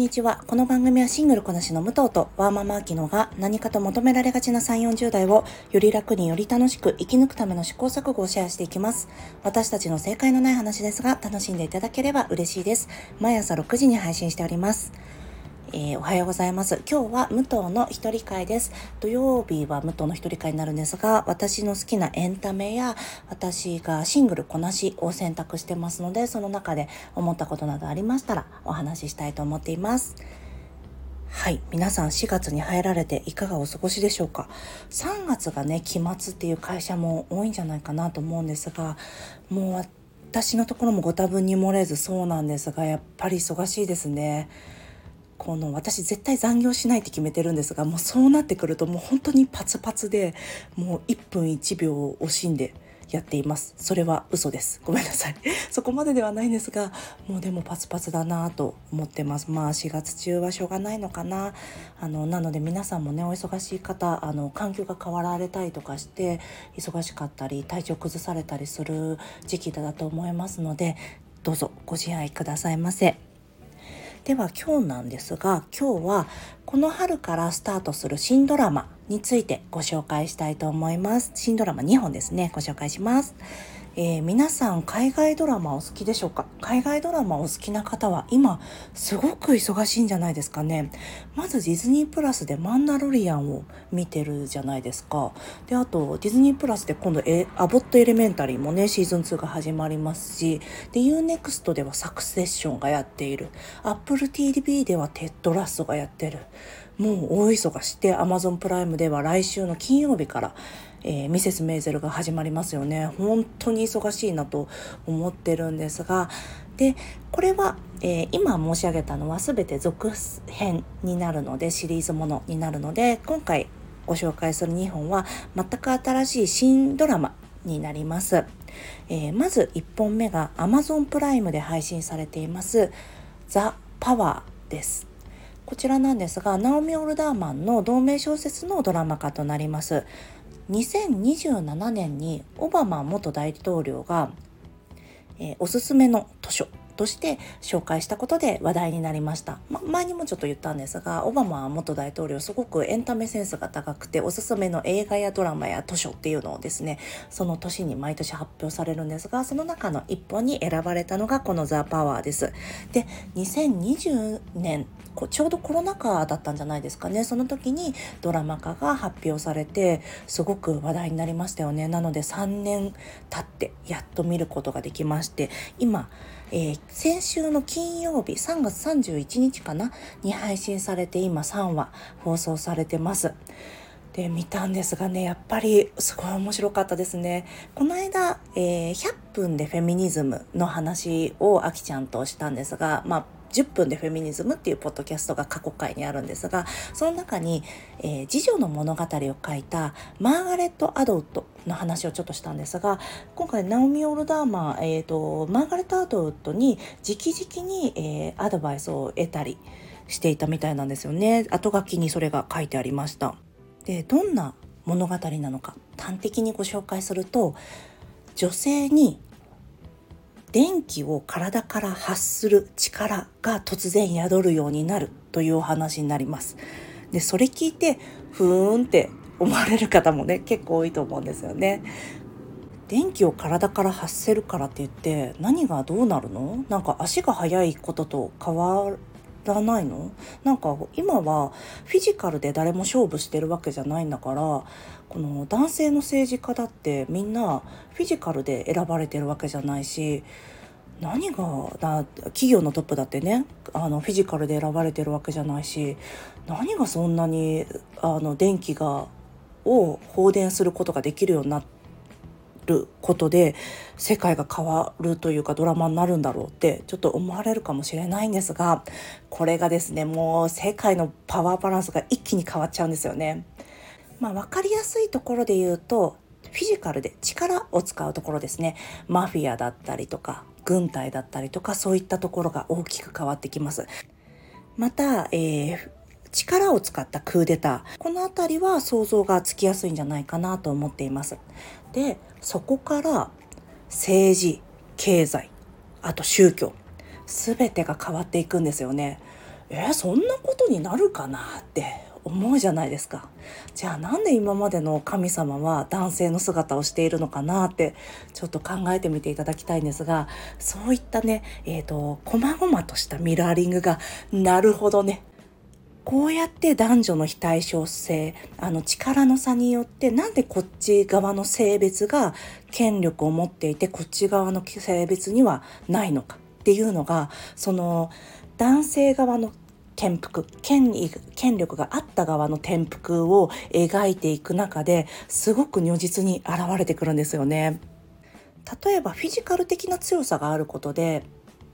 にちは。この番組はシングルこなしの武藤とワーママアキノが何かと求められがちな3、40代をより楽により楽しく生き抜くための試行錯誤をシェアしていきます。私たちの正解のない話ですが楽しんでいただければ嬉しいです。毎朝6時に配信しております。えー、おはようございます。今日は武藤の一人会です。土曜日は武藤の一人会になるんですが、私の好きなエンタメや私がシングルこなしを選択してますので、その中で思ったことなどありましたらお話ししたいと思っています。はい。皆さん4月に入られていかがお過ごしでしょうか ?3 月がね、期末っていう会社も多いんじゃないかなと思うんですが、もう私のところもご多分に漏れずそうなんですが、やっぱり忙しいですね。この私絶対残業しないって決めてるんですがもうそうなってくるともう本当にパツパツでもう1分1秒を惜しんでやっています。それは嘘です。ごめんなさい。そこまでではないんですがもうでもパツパツだなと思ってます。まあ4月中はしょうがないのかな。あのなので皆さんもねお忙しい方あの環境が変わられたりとかして忙しかったり体調崩されたりする時期だと思いますのでどうぞご自愛くださいませ。では今日なんですが今日はこの春からスタートする新ドラマについてご紹介したいと思います。新ドラマ2本ですね。ご紹介します。えー、皆さん海外ドラマお好きでしょうか？海外ドラマお好きな方は今すごく忙しいんじゃないですかね。まずディズニープラスでマンダロリアンを見てるじゃないですか。であとディズニープラスで今度アボットエレメンタリーもねシーズン2が始まりますし。で UNEXT ではサクセッションがやっている。Apple TV ではテッドラストがやってる。もう大忙し。で Amazon プライムでは来週の金曜日からえー、ミセス・メーゼルが始まりますよね。本当に忙しいなと思ってるんですが。でこれは、えー、今申し上げたのは全て続編になるのでシリーズものになるので今回ご紹介する2本は全く新しい新ドラマになります、えー、まず1本目が Amazon プライムで配信されています「ザ・パワー」です。こちらなんですがナオミ・オルダーマンの同名小説のドラマ化となります。2027年にオバマ元大統領が、えー、おすすめの図書として紹介したことで話題になりました、ま、前にもちょっと言ったんですがオバマ元大統領すごくエンタメセンスが高くておすすめの映画やドラマや図書っていうのをですねその年に毎年発表されるんですがその中の一本に選ばれたのがこの「ザ・パワーです。で2020年ちょうどコロナ禍だったんじゃないですかね。その時にドラマ化が発表されてすごく話題になりましたよね。なので3年経ってやっと見ることができまして今えー、先週の金曜日3月31日かなに配信されて今3話放送されてます。で見たんですがねやっぱりすごい面白かったですねこの間、えー、100分でフェミニズムの話をあきちゃんとしたんですがまあ10分でフェミニズムっていうポッドキャストが過去回にあるんですがその中に、えー、次女の物語を書いたマーガレット・アドウトの話をちょっとしたんですが今回ナオミ・オルダーマー、えーと、マーガレット・アドウトに直々に、えー、アドバイスを得たりしていたみたいなんですよね。後書きにそれが書いてありました。でどんな物語なのか端的にご紹介すると女性に電気を体から発する力が突然宿るようになるというお話になります。でそれ聞いてふーんって思われる方もね結構多いと思うんですよね。電気を体から発せるからって言って何がどうなるの？なんか足が速いことと変わらないの？なんか今はフィジカルで誰も勝負してるわけじゃないんだからこの男性の政治家だってみんなフィジカルで選ばれてるわけじゃないし何がだ企業のトップだってねあのフィジカルで選ばれてるわけじゃないし何がそんなにあの電気がを放電することができるようになってることで世界が変わるというかドラマになるんだろうってちょっと思われるかもしれないんですがこれがですねもう世界のパワーバランスが一気に変わっちゃうんですよね。まあ、分かりやすいところで言うとフィジカルで力を使うところですねマフィアだったりとか軍隊だったりとかそういったところが大きく変わってきます。また、えー力を使ったクーデター。この辺りは想像がつきやすいんじゃないかなと思っています。でそこから政治経済あと宗教全てが変わっていくんですよね。え、そんなことになるかなって思うじゃないですか。じゃあなんで今までの神様は男性の姿をしているのかなってちょっと考えてみていただきたいんですがそういったねえっ、ー、と細々としたミラーリングがなるほどねこうやって男女の非対称性あの力の差によってなんでこっち側の性別が権力を持っていてこっち側の性別にはないのかっていうのがその男性側の転覆権権力があった側の転覆を描いていく中ですごく如実に現れてくるんですよね。例えばフィジカル的な強さがあることで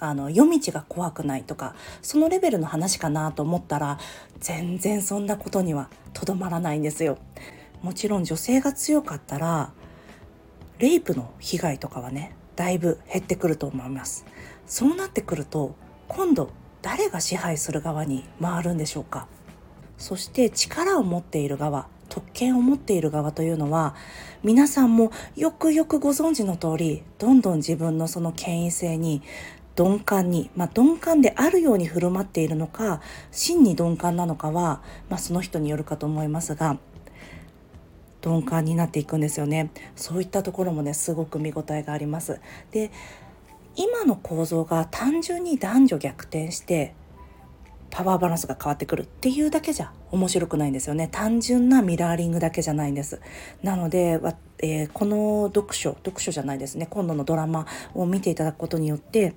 あの夜道が怖くないとかそのレベルの話かなと思ったら全然そんなことにはとどまらないんですよ。もちろん女性が強かったらレイプの被害とかはねだいぶ減ってくると思います。そうなってくると今度誰が支配する側に回るんでしょうかそして力を持っている側特権を持っている側というのは皆さんもよくよくご存知の通りどんどん自分のその権威性に鈍感に、まあ、鈍感であるように振る舞っているのか真に鈍感なのかは、まあ、その人によるかと思いますが鈍感になっていくんですよね。そういったところもねすごく見応えがあります。で今の構造が単純に男女逆転してパワーバランスが変わってくるっていうだけじゃ面白くないんですよね。単純なミラーリングだけじゃないんです。なので、えー、この読書読書じゃないですね。今度のドラマを見ていただくことによって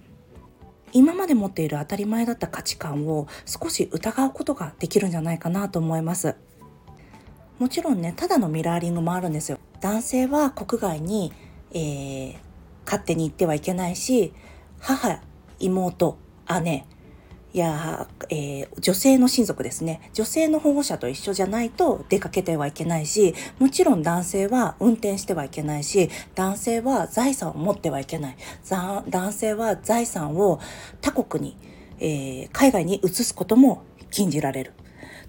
今まで持っている当たり前だった価値観を少し疑うことができるんじゃないかなと思います。もちろんねただのミラーリングもあるんですよ。男性は国外に、えー、勝手に行ってはいけないし母妹姉や、えー、女性の親族ですね。女性の保護者と一緒じゃないと出かけてはいけないしもちろん男性は運転してはいけないし男性は財産を持ってはいけない。男性は財産を他国に、えー、海外に移すことも禁じられる。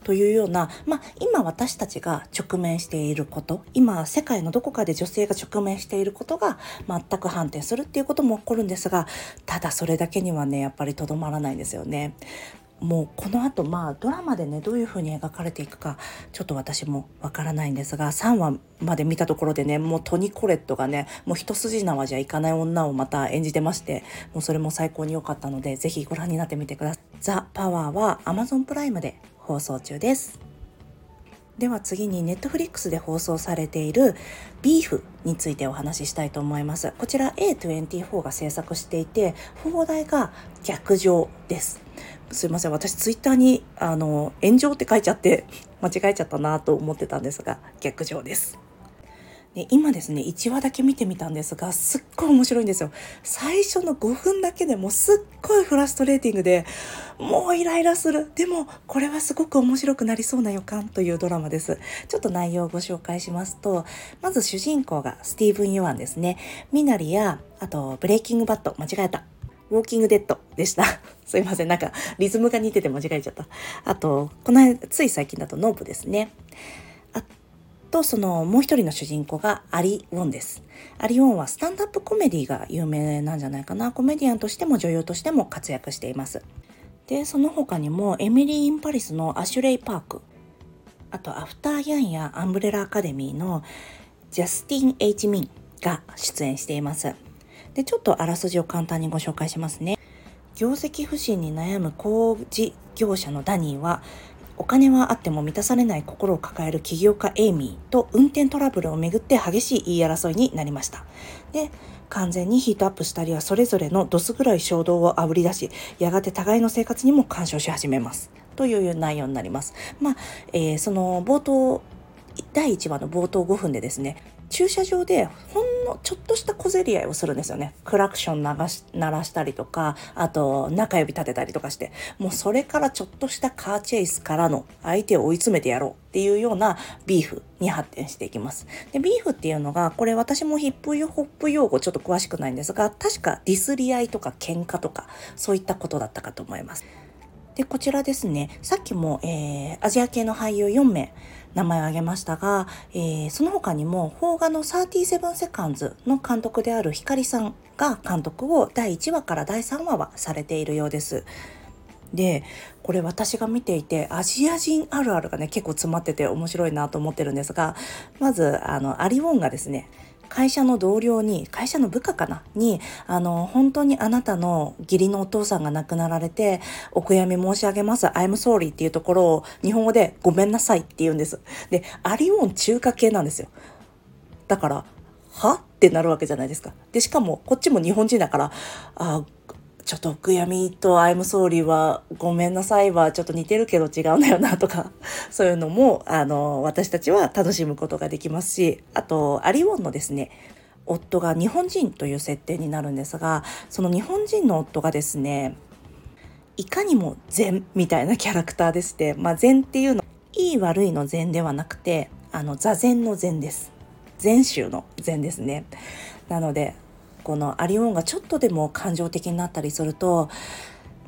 というような、まあ、今私たちが直面していること今世界のどこかで女性が直面していることが全く反転するっていうことも起こるんですがただそれだけにはねやっぱりとどまらないんですよね。もうこの後まあドラマでねどういう風に描かれていくかちょっと私もわからないんですが3話まで見たところでねもうトニコレットがねもう一筋縄じゃいかない女をまた演じてましてもうそれも最高に良かったので是非ご覧になってみてください。ザ・パワーは Amazon プライムで放送中です。では次にネットフリックスで放送されているビーフについてお話ししたいと思います。こちら A24 が制作していて、放題が逆上です。すいません、私ツイッターにあの炎上って書いちゃって間違えちゃったなと思ってたんですが、逆上です。で今ですね1話だけ見てみたんですがすっごい面白いんですよ最初の5分だけでもすっごいフラストレーティングでもうイライラするでもこれはすごく面白くなりそうな予感というドラマですちょっと内容をご紹介しますとまず主人公がスティーブン・ユアンですねミナリやあとブレイキングバット間違えたウォーキングデッドでした。すいません。なんか、リズムが似てて間違えちゃった。あと、この間、つい最近だとノープですね。とそのもう一人の主人公がアリ・ウォンです。アリ・ウォンはスタンダップコメディが有名なんじゃないかな。コメディアンとしても女優としても活躍しています。で、その他にもエミリー・イン・パリスのアシュレイ・パーク、あとアフター・ヤンやアンブレラ・アカデミーのジャスティン・エイチ・ミンが出演しています。で、ちょっとあらすじを簡単にご紹介しますね。業績不振に悩む工事業者のダニーはお金はあっても満たされない心を抱える起業家エイミーと運転トラブルをめぐって激しい言い争いになりました。で、完全にヒートアップしたりはそれぞれのどす黒い衝動をあぶり出し、やがて互いの生活にも干渉し始めます。という内容になります。まあ、えー、その冒頭、第1話の冒頭5分でですね、駐車場でほんのちょっとした小競り合いをするんですよね。クラクション流し鳴らしたりとか、あと中指立てたりとかして、もうそれからちょっとしたカーチェイスからの相手を追い詰めてやろうっていうようなビーフに発展していきます。で、ビーフっていうのが、これ私もヒップホップ用語ちょっと詳しくないんですが、確かディスり合いとか喧嘩とか、そういったことだったかと思います。で、こちらですね、さっきも、えー、アジア系の俳優4名、名前を挙げましたが、えー、その他にも邦画の37セカンズの監督である光さんが監督を第1話から第3話はされているようです。でこれ私が見ていてアジア人あるあるがね結構詰まってて面白いなと思ってるんですがまずあのアリウォンがですね会社の同僚に会社の部下かな？にあの本当にあなたの義理のお父さんが亡くなられてお悔やみ申し上げます I'm sorry っていうところを日本語でごめんなさいって言うんです。でアリオン中華系なんですよ。だからは？ってなるわけじゃないですか。でしかもこっちも日本人だからあちょっと悔やみとアイムソーリーはごめんなさいはちょっと似てるけど違うんだよなとかそういうのもあの私たちは楽しむことができますしあとアリウォンのですね夫が日本人という設定になるんですがその日本人の夫がですねいかにも禅みたいなキャラクターでして、まあ、禅っていうのいい悪いの禅ではなくてあの座禅の禅です。禅宗の禅ですね。なのでこのアリオンがちょっとでも感情的になったりすると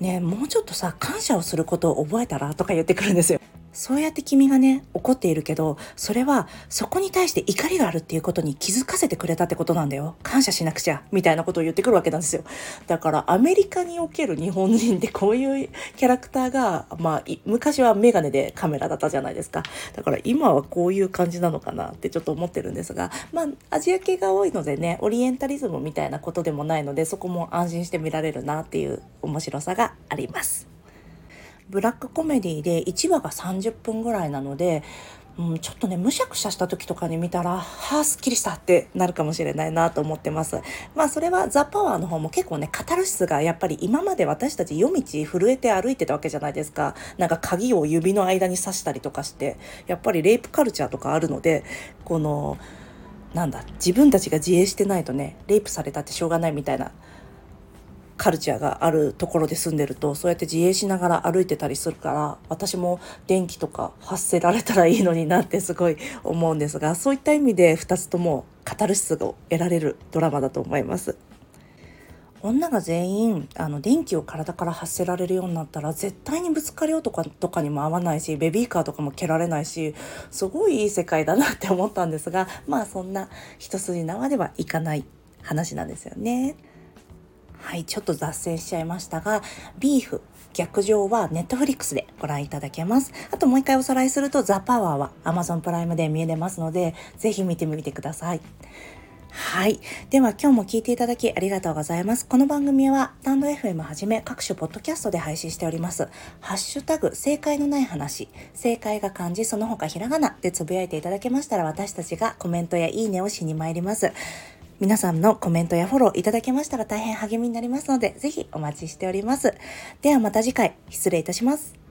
ねもうちょっとさ感謝をすることを覚えたらとか言ってくるんですよ。そうやって君がね、怒っているけど、それはそこに対して怒りがあるっていうことに気づかせてくれたってことなんだよ。感謝しなくちゃ、みたいなことを言ってくるわけなんですよ。だからアメリカにおける日本人ってこういうキャラクターが、まあ、昔はメガネでカメラだったじゃないですか。だから今はこういう感じなのかなってちょっと思ってるんですが、まあ、アジア系が多いのでね、オリエンタリズムみたいなことでもないので、そこも安心して見られるなっていう面白さがあります。ブラックコメディで1話が30分ぐらいなので、うん、ちょっとねむしゃくしゃした時とかに見たらはあすっきりしたってなるかもしれないなと思ってます。まあそれはザ・パワーの方も結構ねカタルシスがやっぱり今まで私たち夜道震えて歩いてたわけじゃないですか。なんか鍵を指の間に刺したりとかしてやっぱりレイプカルチャーとかあるのでこのなんだ自分たちが自衛してないとねレイプされたってしょうがないみたいなカルチャーがあるところで住んでるとそうやって自衛しながら歩いてたりするから私も電気とか発せられたらいいのになってすごい思うんですがそういった意味で2つともカタルシスを得られるドラマだと思います。女が全員あの電気を体から発せられるようになったら絶対にぶつかりよとかとかにも合わないしベビーカーとかも蹴られないしすごいいい世界だなって思ったんですがまあそんな一筋縄ではいかない話なんですよね。はい、ちょっと脱線しちゃいましたが、ビーフ、逆上はネットフリックスでご覧いただけます。あともう一回おさらいすると、ザ・パワーは Amazon プライムで見えますので、ぜひ見てみてください。はい。では今日も聞いていただきありがとうございます。この番組はタンド FM はじめ各種ポッドキャストで配信しております。ハッシュタグ正解のない話、正解が漢字その他ひらがなでつぶやいていただけましたら私たちがコメントやいいねをしに参ります。皆さんのコメントやフォローいただけましたら大変励みになりますので、ぜひお待ちしております。ではまた次回、失礼いたします。